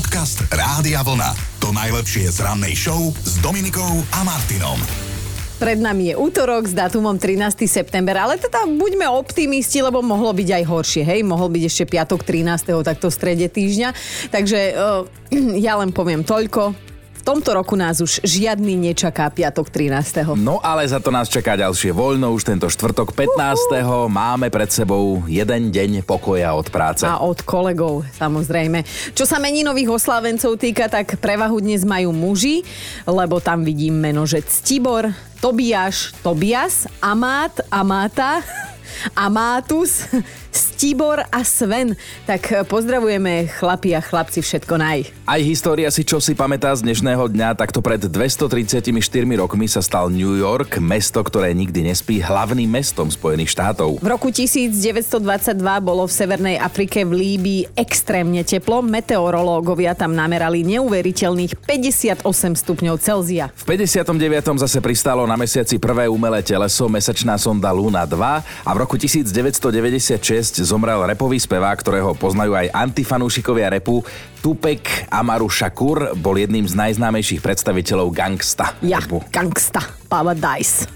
Podcast Rádia Vlna. To najlepšie z rannej show s Dominikou a Martinom. Pred nami je útorok s dátumom 13. september, ale teda buďme optimisti, lebo mohlo byť aj horšie, hej? Mohol byť ešte piatok 13. takto v strede týždňa. Takže uh, ja len poviem toľko. Tomto roku nás už žiadny nečaká piatok 13. No ale za to nás čaká ďalšie voľno, už tento štvrtok 15. Uh-huh. Máme pred sebou jeden deň pokoja od práce. A od kolegov, samozrejme. Čo sa meninových oslávencov týka, tak prevahu dnes majú muži, lebo tam vidím meno, že Ctibor, Tobiaš, Tobias, Amát, Amáta, Amátus, Stibor a Sven. Tak pozdravujeme chlapi a chlapci všetko naj. Aj história si čo si pamätá z dnešného dňa, takto pred 234 rokmi sa stal New York, mesto, ktoré nikdy nespí, hlavným mestom Spojených štátov. V roku 1922 bolo v Severnej Afrike v Líbii extrémne teplo. Meteorológovia tam namerali neuveriteľných 58 stupňov Celzia. V 59. zase pristálo na mesiaci prvé umelé teleso, mesačná sonda Luna 2 a v roku 1996 zomrel repový spevák, ktorého poznajú aj antifanúšikovia repu. Tupek Amaru Shakur bol jedným z najznámejších predstaviteľov gangsta. Ja, repu. gangsta. Paradise.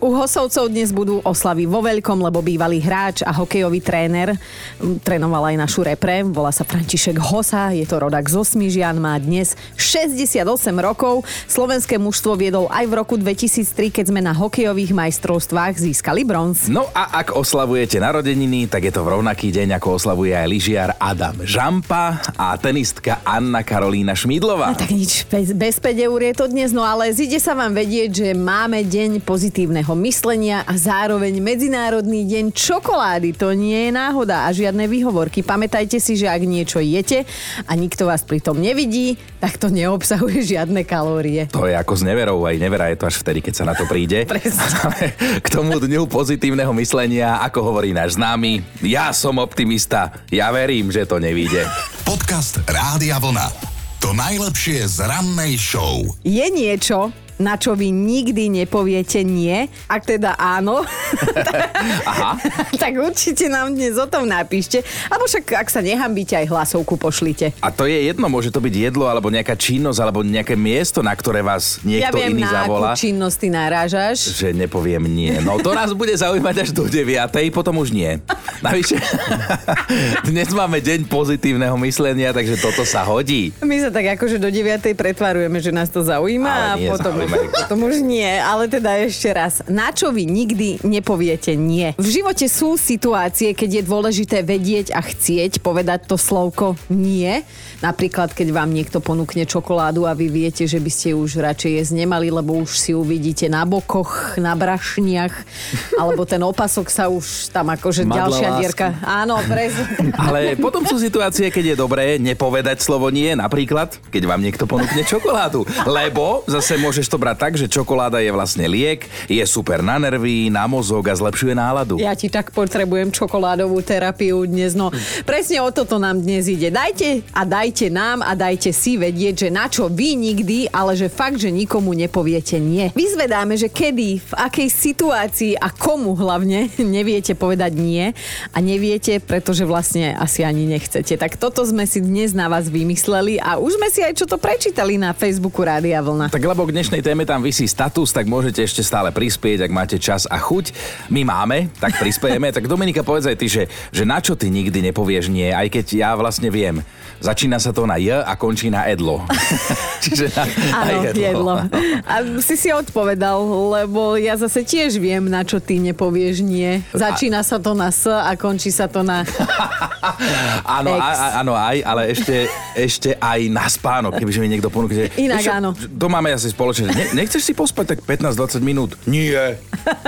U Hosovcov dnes budú oslavy vo veľkom, lebo bývalý hráč a hokejový tréner trénoval aj našu repre, volá sa František Hosa, je to rodak zo Smižian, má dnes 68 rokov. Slovenské mužstvo viedol aj v roku 2003, keď sme na hokejových majstrovstvách získali bronz. No a ak oslavujete narodeniny, tak je to v rovnaký deň, ako oslavuje aj lyžiar Adam Žampa a tenistka Anna Karolína Šmídlová. No tak nič, bez, bez 5 eur je to dnes, no ale zide sa vám vedieť, že máme deň pozitívneho myslenia a zároveň Medzinárodný deň čokolády. To nie je náhoda a žiadne výhovorky. Pamätajte si, že ak niečo jete a nikto vás pri tom nevidí, tak to neobsahuje žiadne kalórie. To je ako s neverou, aj nevera je to až vtedy, keď sa na to príde. K tomu dňu pozitívneho myslenia, ako hovorí náš známy, ja som optimista, ja verím, že to nevíde. Podcast Rádia Vlna. To najlepšie z rannej show. Je niečo, na čo vy nikdy nepoviete nie. Ak teda áno, Aha. tak určite nám dnes o tom napíšte. Alebo však, ak sa nehambíte, aj hlasovku pošlite. A to je jedno, môže to byť jedlo, alebo nejaká činnosť, alebo nejaké miesto, na ktoré vás niekto ja viem, iný na zavolá. akú činnosť ty narážaš. Že nepoviem nie. No to nás bude zaujímať až do 9. potom už nie. Navyše, dnes máme deň pozitívneho myslenia, takže toto sa hodí. My sa tak akože do 9. pretvarujeme, že nás to zaujíma Ale a potom, zaujíma. potom už nie. Ale teda ešte raz, na čo vy nikdy nepoviete nie? V živote sú situácie, keď je dôležité vedieť a chcieť povedať to slovko nie. Napríklad, keď vám niekto ponúkne čokoládu a vy viete, že by ste už radšej jesť nemali, lebo už si uvidíte na bokoch, na brašniach, alebo ten opasok sa už tam akože Madla ďalšia lásky. dierka. Áno, presne. Ale potom sú situácie, keď je dobré nepovedať slovo nie, napríklad, keď vám niekto ponúkne čokoládu. Lebo zase môžeš to brať tak, že čokoláda je vlastne liek, je super na nervy, na mozog a zlepšuje náladu. Ja ti tak potrebujem čokoládovú terapiu dnes. No, presne o toto nám dnes ide. Dajte a dajte nám a dajte si vedieť, že na čo vy nikdy, ale že fakt, že nikomu nepoviete nie. Vyzvedáme, že kedy, v akej situácii a komu hlavne neviete povedať nie a neviete, pretože vlastne asi ani nechcete. Tak toto sme si dnes na vás vymysleli a už sme si aj čo to prečítali na Facebooku Rádia Vlna. Tak lebo k dnešnej téme tam vysí status, tak môžete ešte stále prispieť, ak máte čas a chuť. My máme, tak prispiejeme. tak Dominika, povedz aj ty, že, že na čo ty nikdy nepovieš nie, aj keď ja vlastne viem. Začína sa to na J a končí na edlo. Čiže na, na Áno, jedlo. A si si odpovedal, lebo ja zase tiež viem, na čo ty nepovieš nie. Začína sa to na S a končí sa to na... Áno, áno, aj, ale ešte, ešte aj na spánok, kebyže mi niekto ponúkne. Inak áno. To máme asi spoločne. Ne, nechceš si pospať tak 15-20 minút? Nie.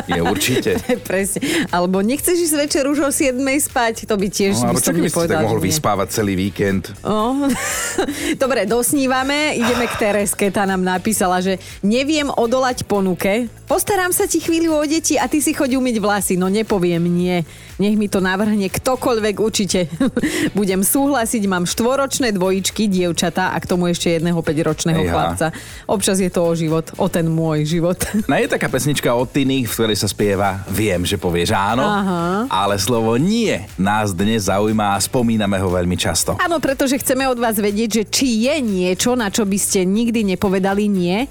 Nie, určite. Presne. Alebo nechceš ísť večer už o 7 spať? To by tiež No, by som keby si tak mohol vyspávať celý víkend? Oh. Dobre, dosnívame. Ideme k Tereske. Tá nám napísala, že neviem odolať ponuke. Postarám sa ti chvíľu o deti a ty si choď umyť vlasy. No nepoviem nie. Nech mi to navrhne ktokoľvek určite. Budem súhlasiť, mám štvoročné dvojičky, dievčatá a k tomu ešte jedného 5-ročného Ejha. chlapca. Občas je to o život. život, o ten môj život. No je taká pesnička od Tiny, v ktorej sa spieva Viem, že povieš áno, Aha. ale slovo nie nás dnes zaujíma a spomíname ho veľmi často. Áno, pretože chceme od vás vedieť, že či je niečo, na čo by ste nikdy nepovedali nie,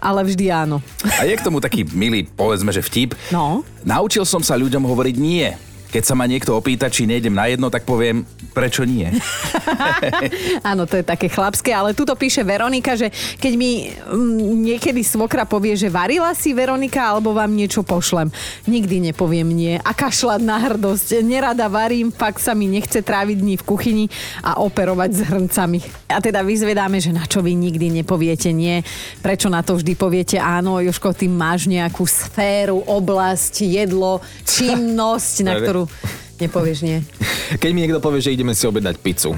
ale vždy áno. A je k tomu taký milý, povedzme, že vtip. No. Naučil som sa ľuďom hovoriť nie. Keď sa ma niekto opýta, či nejdem na jedno, tak poviem, prečo nie? Áno, to je také chlapské, ale tuto píše Veronika, že keď mi mm, niekedy svokra povie, že varila si Veronika, alebo vám niečo pošlem, nikdy nepoviem nie. A kašľať na hrdosť. Nerada varím, fakt sa mi nechce tráviť dní v kuchyni a operovať s hrncami. A teda vyzvedáme, že na čo vy nikdy nepoviete nie. Prečo na to vždy poviete áno, Joško, ty máš nejakú sféru, oblasť, jedlo, činnosť, na ktorú nepovieš nie. Keď mi niekto povie, že ideme si objednať pizzu.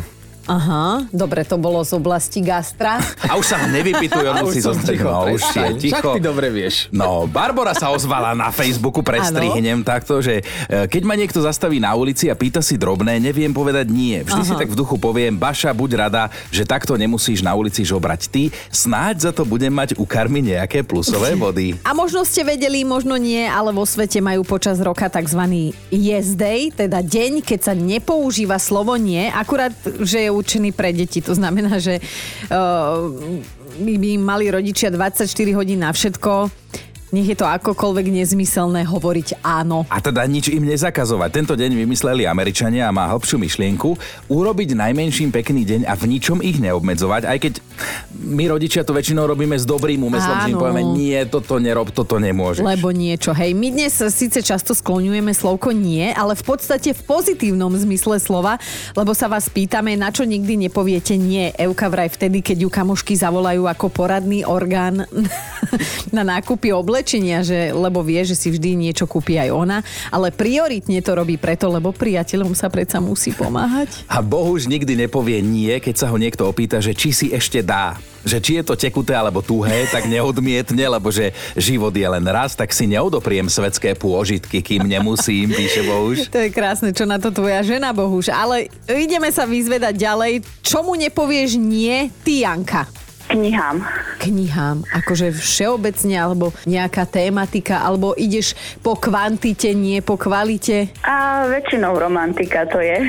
Aha, dobre, to bolo z oblasti gastra. A už sa nevypituje, on už ticho, No, už je ticho. Však ty dobre vieš. No, Barbara sa ozvala na Facebooku, prestrihnem takto, že e, keď ma niekto zastaví na ulici a pýta si drobné, neviem povedať nie. Vždy si Aha. tak v duchu poviem, Baša, buď rada, že takto nemusíš na ulici žobrať ty, snáď za to budem mať u karmy nejaké plusové body. A možno ste vedeli, možno nie, ale vo svete majú počas roka tzv. yes day, teda deň, keď sa nepoužíva slovo nie, akurát, že je určený pre deti. To znamená, že uh, by mali rodičia 24 hodín na všetko. Nech je to akokoľvek nezmyselné hovoriť áno. A teda nič im nezakazovať. Tento deň vymysleli Američania a má hĺbšiu myšlienku urobiť najmenším pekný deň a v ničom ich neobmedzovať, aj keď my rodičia to väčšinou robíme s dobrým úmyslom, že im povieme nie, toto nerob, toto nemôžeš. Lebo niečo. Hej, my dnes síce často skloňujeme slovko nie, ale v podstate v pozitívnom zmysle slova, lebo sa vás pýtame, na čo nikdy nepoviete nie. Euka vraj vtedy, keď ju kamošky zavolajú ako poradný orgán na nákupy oblečenia, že, lebo vie, že si vždy niečo kúpi aj ona, ale prioritne to robí preto, lebo priateľom sa predsa musí pomáhať. A Bohuž nikdy nepovie nie, keď sa ho niekto opýta, že či si ešte dá. Že či je to tekuté alebo tuhé, tak neodmietne, lebo že život je len raz, tak si neodopriem svetské pôžitky, kým nemusím, píše Bohuž. To je krásne, čo na to tvoja žena, Bohuž. Ale ideme sa vyzvedať ďalej. Čomu nepovieš nie, ty, Janka? Knihám. knihám, akože všeobecne, alebo nejaká tématika, alebo ideš po kvantite, nie po kvalite. A väčšinou romantika to je.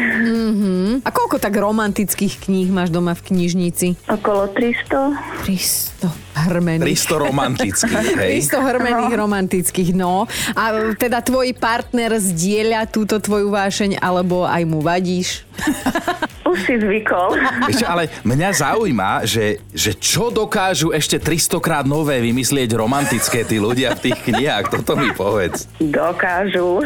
A koľko tak romantických kníh máš doma v knižnici? Okolo 300. 300 hrmených. 300 romantických, hej. 300 hrmených romantických, no. A teda tvoj partner zdieľa túto tvoju vášeň, alebo aj mu vadíš? Už si zvykol. Ešte, ale mňa zaujíma, že, že čo dokážu ešte 300 krát nové vymyslieť romantické tí ľudia v tých knihách. Toto mi povedz. Dokážu.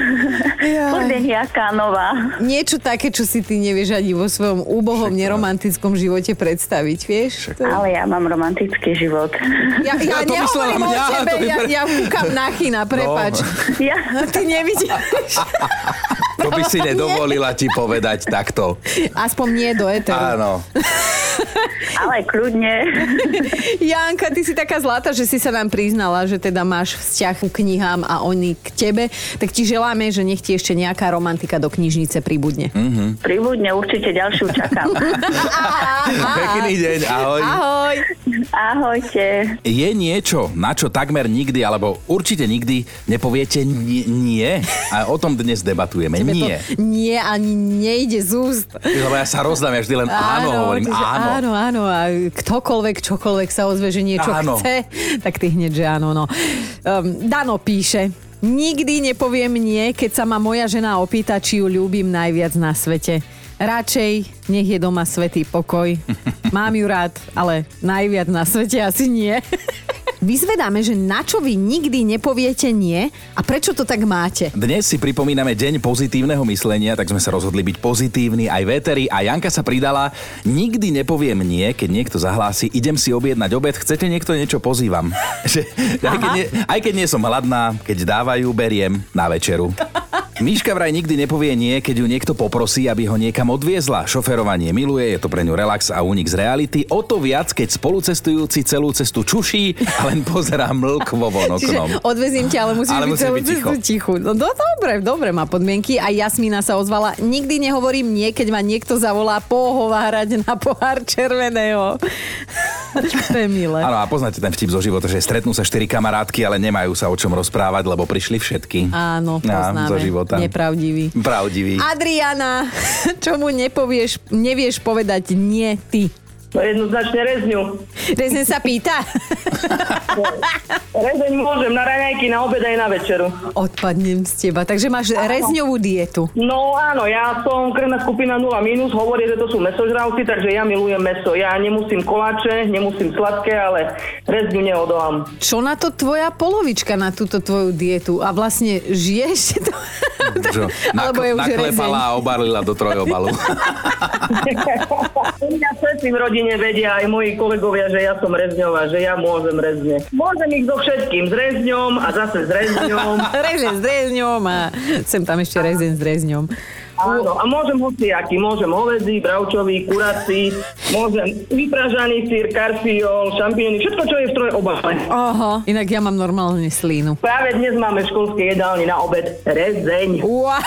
Je nejaká nová. Niečo také, čo si ty nevieš ani vo svojom úbohom, neromantickom živote predstaviť, vieš? To... Ale ja mám romantický život. Ja, ja, Ja to myslela nehovorím o mňa, tebe, to ja, ja kúkam na china, prepač. Ja, Ty nevidíš. To by si nedovolila ti povedať takto. Aspoň nie do eteru. Áno. ale kľudne. Janka, ty si taká zlatá, že si sa nám priznala, že teda máš vzťah ku knihám a oni k tebe. Tak ti želáme, že nech ti ešte nejaká romantika do knižnice pribudne. Pribudne určite ďalšiu čakám. Pekný deň, ahoj. Ahoj. Ahojte. Je niečo, na čo takmer nikdy, alebo určite nikdy nepoviete nie, nie? A o tom dnes debatujeme. Tebe Nie. To nie ani nejde z úst. Lebo ja sa rozdám, ja vždy len áno, hovorím čiže áno. áno, áno. A ktokoľvek, čokoľvek sa ozve, že niečo Áno. chce, tak ty hneď, že áno. No. Um, Dano píše, nikdy nepoviem nie, keď sa ma moja žena opýta, či ju ľúbim najviac na svete. Radšej nech je doma svetý pokoj. Mám ju rád, ale najviac na svete asi nie. Vyzvedáme, že na čo vy nikdy nepoviete nie a prečo to tak máte. Dnes si pripomíname deň pozitívneho myslenia, tak sme sa rozhodli byť pozitívni aj veteri a Janka sa pridala. Nikdy nepoviem nie, keď niekto zahlási, idem si objednať obed, chcete niekto niečo, pozývam. Aj, keď nie, aj keď nie som hladná, keď dávajú, beriem na večeru. Míška vraj nikdy nepovie nie, keď ju niekto poprosí, aby ho niekam odviezla. Šoferovanie miluje, je to pre ňu relax a únik z reality. O to viac, keď spolucestujúci celú cestu čuší a len pozerá mlkvo von oknom. Čiže odvezím ťa, ale musíš Ale byť celú byť cestu tichu. No do, dobre, dobre, má podmienky. A Jasmína sa ozvala, nikdy nehovorím nie, keď ma niekto zavolá pohovárať na pohár červeného. To je milé. Áno, a poznáte ten vtip zo života, že stretnú sa štyri kamarátky, ale nemajú sa o čom rozprávať, lebo prišli všetky. Áno, poznáme. zo života. Nepravdivý. Pravdivý. Adriana, čomu nepovieš, nevieš povedať nie ty? No jednoznačne rezňu. Rezen sa pýta. Rezeň môžem na raňajky, na obed aj na večeru. Odpadnem z teba. Takže máš rezňovú dietu. No áno, ja som krvná skupina 0 minus, hovorí, že to sú mesožravci, takže ja milujem meso. Ja nemusím koláče, nemusím sladké, ale rezňu neodolám. Čo na to tvoja polovička na túto tvoju dietu? A vlastne žiješ to? Čo, Alebo je už naklepala rezeň. a obalila do trojobalu. U mňa všetci v rodine vedia, aj moji kolegovia, že ja som rezňová, že ja môžem rezne. Môžem ich so všetkým, s rezňom a zase s rezňom. Rezeň s rezňom a sem tam ešte rezeň s rezňom. Áno, a môžem hociaký, môžem hovedzí, bravčový, kurací, môžem vypražaný sír, karfiol, šampióny, všetko, čo je v troje obale. Oho, inak ja mám normálne slínu. Práve dnes máme v školskej jedálni na obed rezeň. Wow.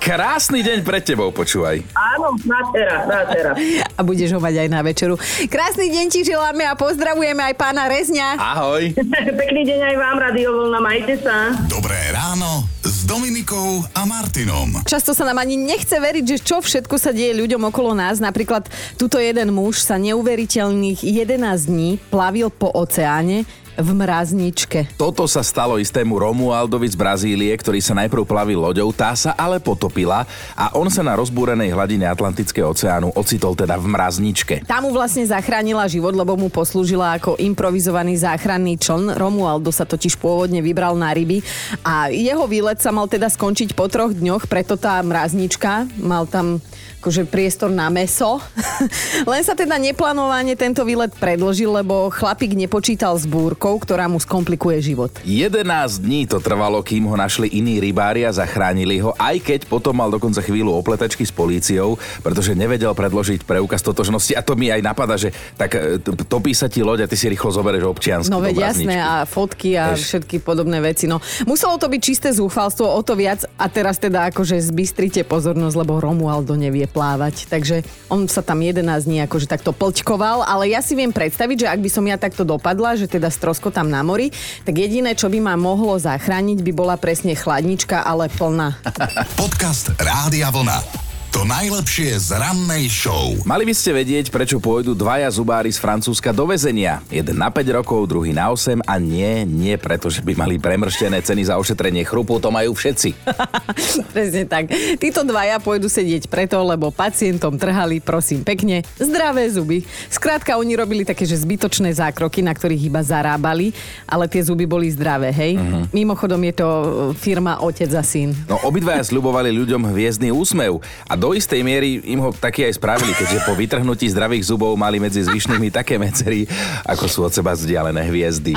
Krásny deň pred tebou, počúvaj. Áno, na teraz, na teraz. A budeš ho mať aj na večeru. Krásny deň ti želáme a pozdravujeme aj pána Rezňa. Ahoj. Pekný deň aj vám, Radio Vlna, majte sa. Dobré ráno Dominikou a Martinom. Často sa nám ani nechce veriť, že čo všetko sa deje ľuďom okolo nás. Napríklad tuto jeden muž sa neuveriteľných 11 dní plavil po oceáne v mrazničke. Toto sa stalo istému Romualdovi z Brazílie, ktorý sa najprv plavil loďou, tá sa ale potopila a on sa na rozbúrenej hladine Atlantického oceánu ocitol teda v mrazničke. Tá mu vlastne zachránila život, lebo mu poslúžila ako improvizovaný záchranný čln. Romualdo sa totiž pôvodne vybral na ryby a jeho výlet sa mal teda skončiť po troch dňoch, preto tá mraznička mal tam akože priestor na meso. Len sa teda neplánovane tento výlet predlžil, lebo chlapík nepočítal s búrkou, ktorá mu skomplikuje život. 11 dní to trvalo, kým ho našli iní rybári a zachránili ho, aj keď potom mal dokonca chvíľu opletačky s políciou, pretože nevedel predložiť preukaz totožnosti a to mi aj napadá, že tak e, topí sa ti loď a ty si rýchlo zoberieš občiansky No veď jasné a fotky a Vieš. všetky podobné veci. No muselo to byť čisté zúfalstvo, o to viac a teraz teda akože zbystrite pozornosť, lebo Romualdo nevie plávať. Takže on sa tam 11 dní akože takto plťkoval, ale ja si viem predstaviť, že ak by som ja takto dopadla, že teda stroskotám na mori, tak jediné, čo by ma mohlo zachrániť, by bola presne chladnička, ale plná. Podcast Rádia Vlna. To najlepšie z rannej show. Mali by ste vedieť, prečo pôjdu dvaja zubári z Francúzska do väzenia. Jeden na 5 rokov, druhý na 8 a nie, nie preto, že by mali premrštené ceny za ošetrenie chrupu, to majú všetci. Presne tak. Títo dvaja pôjdu sedieť preto, lebo pacientom trhali, prosím pekne, zdravé zuby. Skrátka, oni robili také, že zbytočné zákroky, na ktorých iba zarábali, ale tie zuby boli zdravé, hej? Uh-huh. Mimochodom je to e, firma Otec a syn. No obidvaja sľubovali ľuďom hviezdny úsmev a do istej miery im ho taký aj spravili, keďže po vytrhnutí zdravých zubov mali medzi zvyšnými také medzery, ako sú od seba vzdialené hviezdy.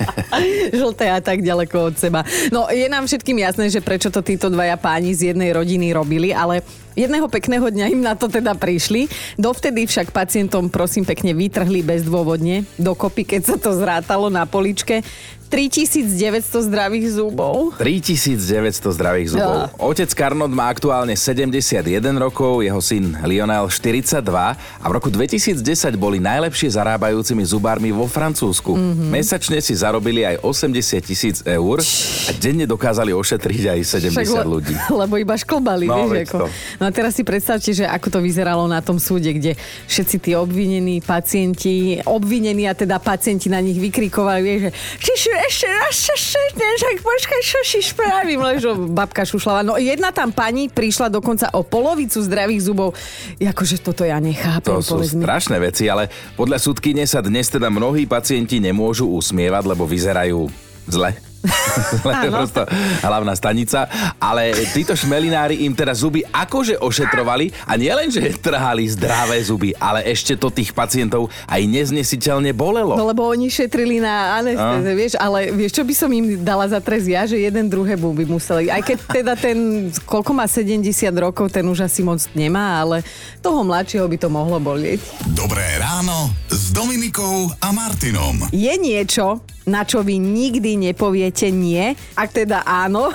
Žlté a tak ďaleko od seba. No je nám všetkým jasné, že prečo to títo dvaja páni z jednej rodiny robili, ale jedného pekného dňa im na to teda prišli. Dovtedy však pacientom prosím pekne vytrhli bezdôvodne dokopy, keď sa to zrátalo na poličke. 3900 zdravých zubov. 3900 zdravých zubov. Otec Karnot má aktuálne 71 rokov, jeho syn Lionel 42 a v roku 2010 boli najlepšie zarábajúcimi zubármi vo Francúzsku. Mm-hmm. Mesačne si zarobili aj 80 tisíc eur a denne dokázali ošetriť aj 70 Však ľudí. Lebo iba šklbali, No, vieš, ako. to. No a teraz si predstavte, že ako to vyzeralo na tom súde, kde všetci tí obvinení pacienti, obvinení a teda pacienti na nich vykrikovali, vieš, že ešte raz ak počkaj, čo si spravím, ležo babka šušlava. No jedna tam pani prišla dokonca o polovicu zdravých zubov. Akože toto ja nechápem, To sú povedz mi. strašné veci, ale podľa súdkyne sa dnes teda mnohí pacienti nemôžu usmievať, lebo vyzerajú zle. Prosto hlavná stanica. Ale títo šmelinári im teda zuby akože ošetrovali a nielen, že trhali zdravé zuby, ale ešte to tých pacientov aj neznesiteľne bolelo. No lebo oni šetrili na anestéze, vieš, ale vieš, čo by som im dala za trest ja, že jeden druhému by museli. Aj keď teda ten, koľko má 70 rokov, ten už asi moc nemá, ale toho mladšieho by to mohlo bolieť. Dobré ráno s Dominikou a Martinom. Je niečo, na čo vy nikdy nepoviete nie? Ak teda áno,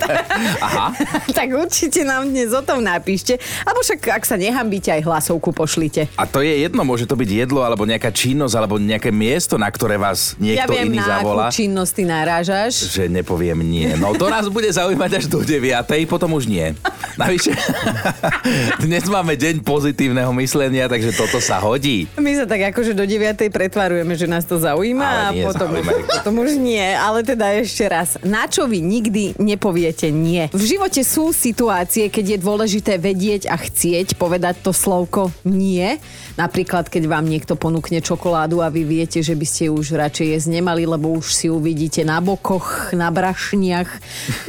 Aha. tak určite nám dnes o tom napíšte. Alebo však, ak sa nehambíte, aj hlasovku pošlite. A to je jedno, môže to byť jedlo, alebo nejaká činnosť, alebo nejaké miesto, na ktoré vás ja niekto viem, iný na zavolá. akú činnosť ty narážaš. Že nepoviem nie. No to nás bude zaujímať až do 9. potom už nie. Navyše, dnes máme deň pozitívneho myslenia, takže toto sa hodí. My sa tak akože do 9. pretvarujeme, že nás to zaujíma Ale a potom, zaujíma. potom už nie. Ale teda ešte raz, na čo vy nikdy nepoviete nie? V živote sú situácie, keď je dôležité vedieť a chcieť povedať to slovko nie. Napríklad, keď vám niekto ponúkne čokoládu a vy viete, že by ste ju už radšej jesť nemali, lebo už si ju vidíte na bokoch, na brašniach,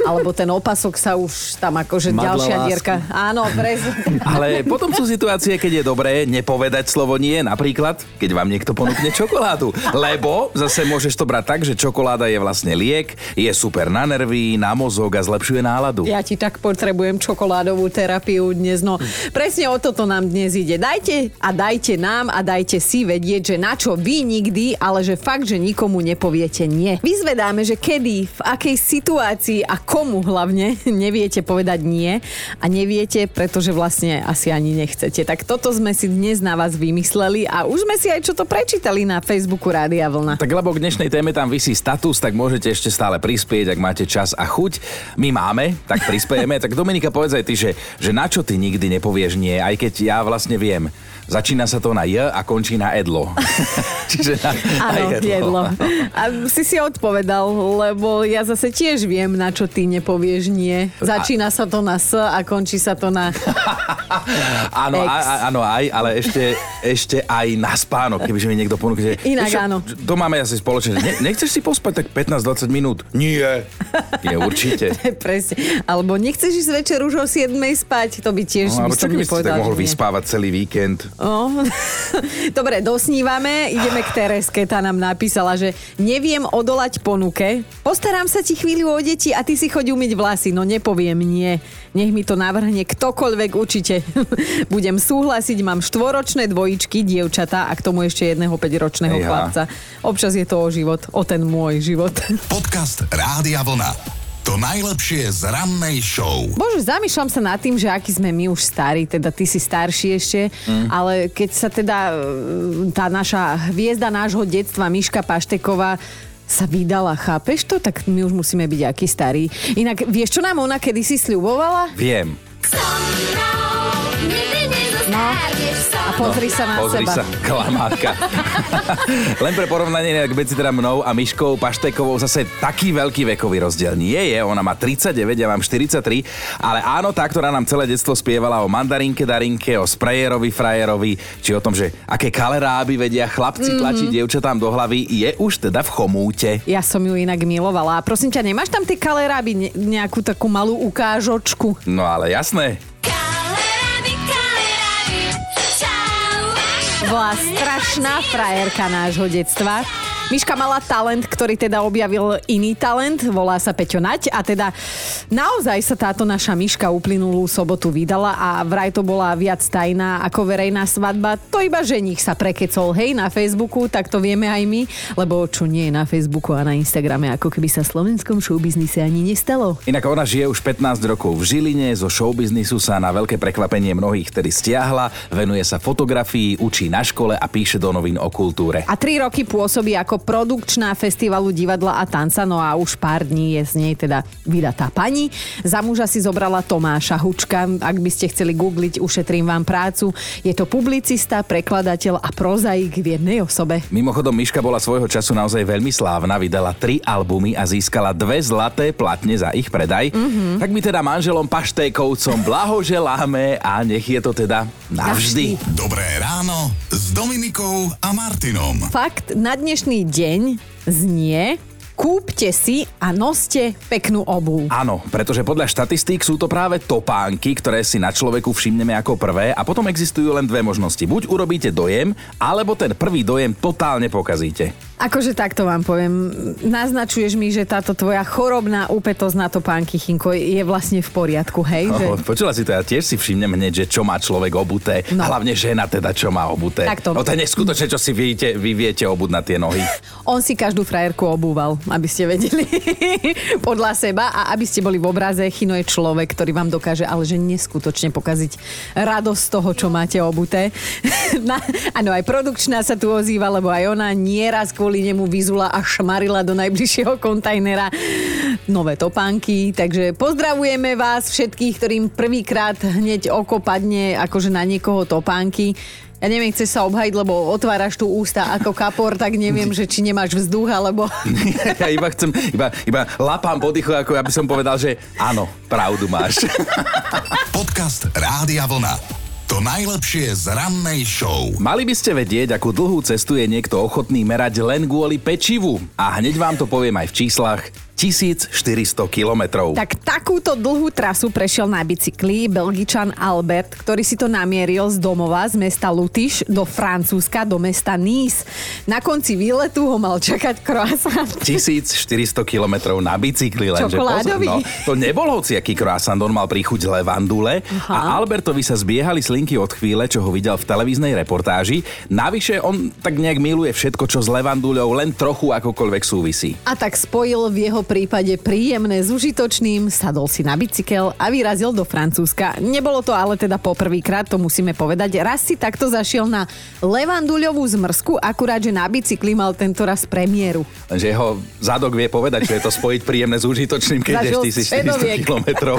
alebo ten opasok sa už tam akože Madla ďalšia lásky. dierka. Áno, presne. Ale potom sú situácie, keď je dobré nepovedať slovo nie, napríklad, keď vám niekto ponúkne čokoládu. Lebo zase môžeš to brať tak, že čokoláda je vlastne liek, je super na nervy, na mozog a zlepšuje náladu. Ja ti tak potrebujem čokoládovú terapiu dnes. No, presne o toto nám dnes ide. Dajte a dajte nám a dajte si vedieť, že na čo vy nikdy, ale že fakt, že nikomu nepoviete nie. Vyzvedáme, že kedy, v akej situácii a komu hlavne neviete povedať nie a neviete, pretože vlastne asi ani nechcete. Tak toto sme si dnes na vás vymysleli a už sme si aj čo to prečítali na Facebooku Rádia Vlna. Tak lebo k dnešnej téme tam vysí status, tak môžete ešte stále prispieť, ak máte čas a chuť. My máme, tak prispiejeme. tak Dominika, povedz aj ty, že, že na čo ty nikdy nepovieš nie, aj keď ja vlastne viem. Začína sa to na J a končí na edlo. Čiže na, na Áno, jedlo. A si si odpovedal, lebo ja zase tiež viem, na čo ty nepovieš nie. Začína sa to na S a končí sa to na... Áno, a, áno, aj, ale ešte, ešte aj na spánok, kebyže mi niekto ponúkne. Inak áno. To máme asi spoločne. že Ne, nechceš si pospať tak 15-20 minút? Nie. Nie, určite. Presne. Alebo nechceš ísť večer už o 7 spať? To by tiež No, by som si tak nepovedal, mohol vyspávať celý víkend? Oh. Dobre, dosnívame, ideme k Tereske, tá nám napísala, že neviem odolať ponuke, postarám sa ti chvíľu o deti a ty si choď umyť vlasy, no nepoviem nie. Nech mi to navrhne ktokoľvek určite. Budem súhlasiť, mám štvoročné dvojičky, dievčatá a k tomu ešte jedného 5-ročného Ejha. chlapca. Občas je to o život, o ten môj život. Podcast Rádia Vlna. To najlepšie z rannej show. Bože, zamýšľam sa nad tým, že aký sme my už starí, teda ty si starší ešte, mm. ale keď sa teda e, tá naša hviezda nášho detstva, Miška Pašteková, sa vydala, chápeš to? Tak my už musíme byť aký starí. Inak, vieš, čo nám ona kedysi sľubovala? Viem. No, a pozri sa na Pozri seba. sa, klamátka. Len pre porovnanie, ak medzi teda mnou a Myškou Paštekovou zase taký veľký vekový rozdiel nie je. Ona má 39, ja mám 43, ale áno, tá, ktorá nám celé detstvo spievala o mandarinke Darinke, o sprayerovi frajerovi, či o tom, že aké kaleráby vedia chlapci Mhm. tlačiť dievčatám do hlavy, je už teda v chomúte. Ja som ju inak milovala. A prosím ťa, nemáš tam tie kaleráby, ne, nejakú takú malú ukážočku? No ale jasné, bola strašná frajerka nášho detstva. Miška mala talent, ktorý teda objavil iný talent, volá sa Peťo Nať a teda naozaj sa táto naša Miška uplynulú sobotu vydala a vraj to bola viac tajná ako verejná svadba. To iba ženich sa prekecol, hej, na Facebooku, tak to vieme aj my, lebo čo nie je na Facebooku a na Instagrame, ako keby sa v slovenskom showbiznise ani nestalo. Inak ona žije už 15 rokov v Žiline, zo showbiznisu sa na veľké prekvapenie mnohých tedy stiahla, venuje sa fotografii, učí na škole a píše do novín o kultúre. A tri roky pôsobí ako produkčná festivalu divadla a tanca, no a už pár dní je z nej teda vydatá pani. Za muža si zobrala Tomáša Hučka, ak by ste chceli googliť, ušetrím vám prácu. Je to publicista, prekladateľ a prozaik v jednej osobe. Mimochodom, Miška bola svojho času naozaj veľmi slávna, vydala tri albumy a získala dve zlaté platne za ich predaj. Mm-hmm. Tak my teda manželom Paštékovcom blahoželáme a nech je to teda navždy. Dobré ráno s Dominikou a Martinom. Fakt na dnešný deň znie Kúpte si a noste peknú obuv. Áno, pretože podľa štatistík sú to práve topánky, ktoré si na človeku všimneme ako prvé a potom existujú len dve možnosti. Buď urobíte dojem, alebo ten prvý dojem totálne pokazíte. Akože takto vám poviem. Naznačuješ mi, že táto tvoja chorobná úpetosť na topánky, Chinko, je vlastne v poriadku, hej? Že... Oh, počula si to, ja tiež si všimnem hneď, že čo má človek obuté. No. Hlavne žena teda, čo má obuté. Takto. No to je neskutočné, čo si viete, vy viete obúť na tie nohy. On si každú frajerku obúval, aby ste vedeli podľa seba a aby ste boli v obraze, Chino je človek, ktorý vám dokáže ale že neskutočne pokaziť radosť z toho, čo máte obuté. Áno, aj produkčná sa tu ozýva, lebo aj ona nieraz kvôli nemu vyzula a šmarila do najbližšieho kontajnera nové topánky. Takže pozdravujeme vás všetkých, ktorým prvýkrát hneď oko padne akože na niekoho topánky. Ja neviem, chce sa obhajiť, lebo otváraš tu ústa ako kapor, tak neviem, že či nemáš vzduch, alebo... ja iba chcem, iba, iba lapám podychu, ako aby som povedal, že áno, pravdu máš. Podcast Rádia Vlna. To najlepšie z rannej show. Mali by ste vedieť, akú dlhú cestu je niekto ochotný merať len kvôli pečivu. A hneď vám to poviem aj v číslach. 1400 kilometrov. Tak takúto dlhú trasu prešiel na bicykli Belgičan Albert, ktorý si to namieril z domova, z mesta Lutiš do Francúzska, do mesta Nice. Na konci výletu ho mal čakať croissant. 1400 kilometrov na bicykli, lenže pozor, no, to nebol hociaký croissant, on mal príchuť levandule a Albertovi sa zbiehali slinky od chvíle, čo ho videl v televíznej reportáži. Navyše on tak nejak miluje všetko, čo s levanduľou len trochu akokoľvek súvisí. A tak spojil v jeho prípade príjemné s užitočným, sadol si na bicykel a vyrazil do Francúzska. Nebolo to ale teda poprvýkrát, to musíme povedať. Raz si takto zašiel na levanduľovú zmrzku, akurát, že na bicykli mal tento raz premiéru. Lenže jeho zadok vie povedať, že je to spojiť príjemné s užitočným, keď ideš stredoviek. 1400 kilometrov.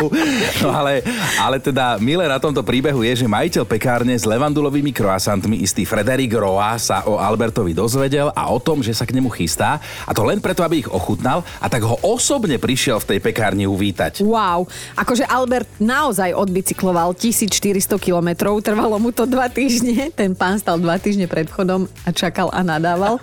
No ale, ale teda milé na tomto príbehu je, že majiteľ pekárne s levandulovými croissantmi, istý Frederik Roa, sa o Albertovi dozvedel a o tom, že sa k nemu chystá. A to len preto, aby ich ochutnal a tak ho osobne prišiel v tej pekárni uvítať. Wow, akože Albert naozaj odbicykloval 1400 kilometrov, trvalo mu to dva týždne, ten pán stal dva týždne pred vchodom a čakal a nadával.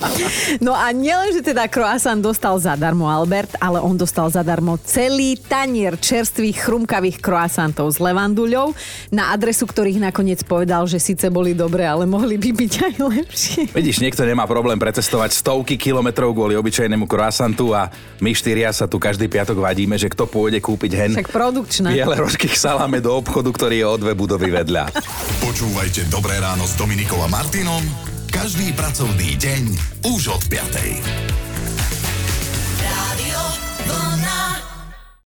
No a nielen, že teda croissant dostal zadarmo Albert, ale on dostal zadarmo celý tanier čerstvých chrumkavých croissantov s levanduľou, na adresu ktorých nakoniec povedal, že síce boli dobré, ale mohli by byť aj lepšie. Vidíš, niekto nemá problém precestovať stovky kilometrov kvôli obyčajnému croissantu a my štyria sa tu každý piatok vadíme, že kto pôjde kúpiť hen Však produkčná. biele rožky k saláme do obchodu, ktorý je o dve budovy vedľa. Počúvajte Dobré ráno s Dominikom a Martinom každý pracovný deň už od 5.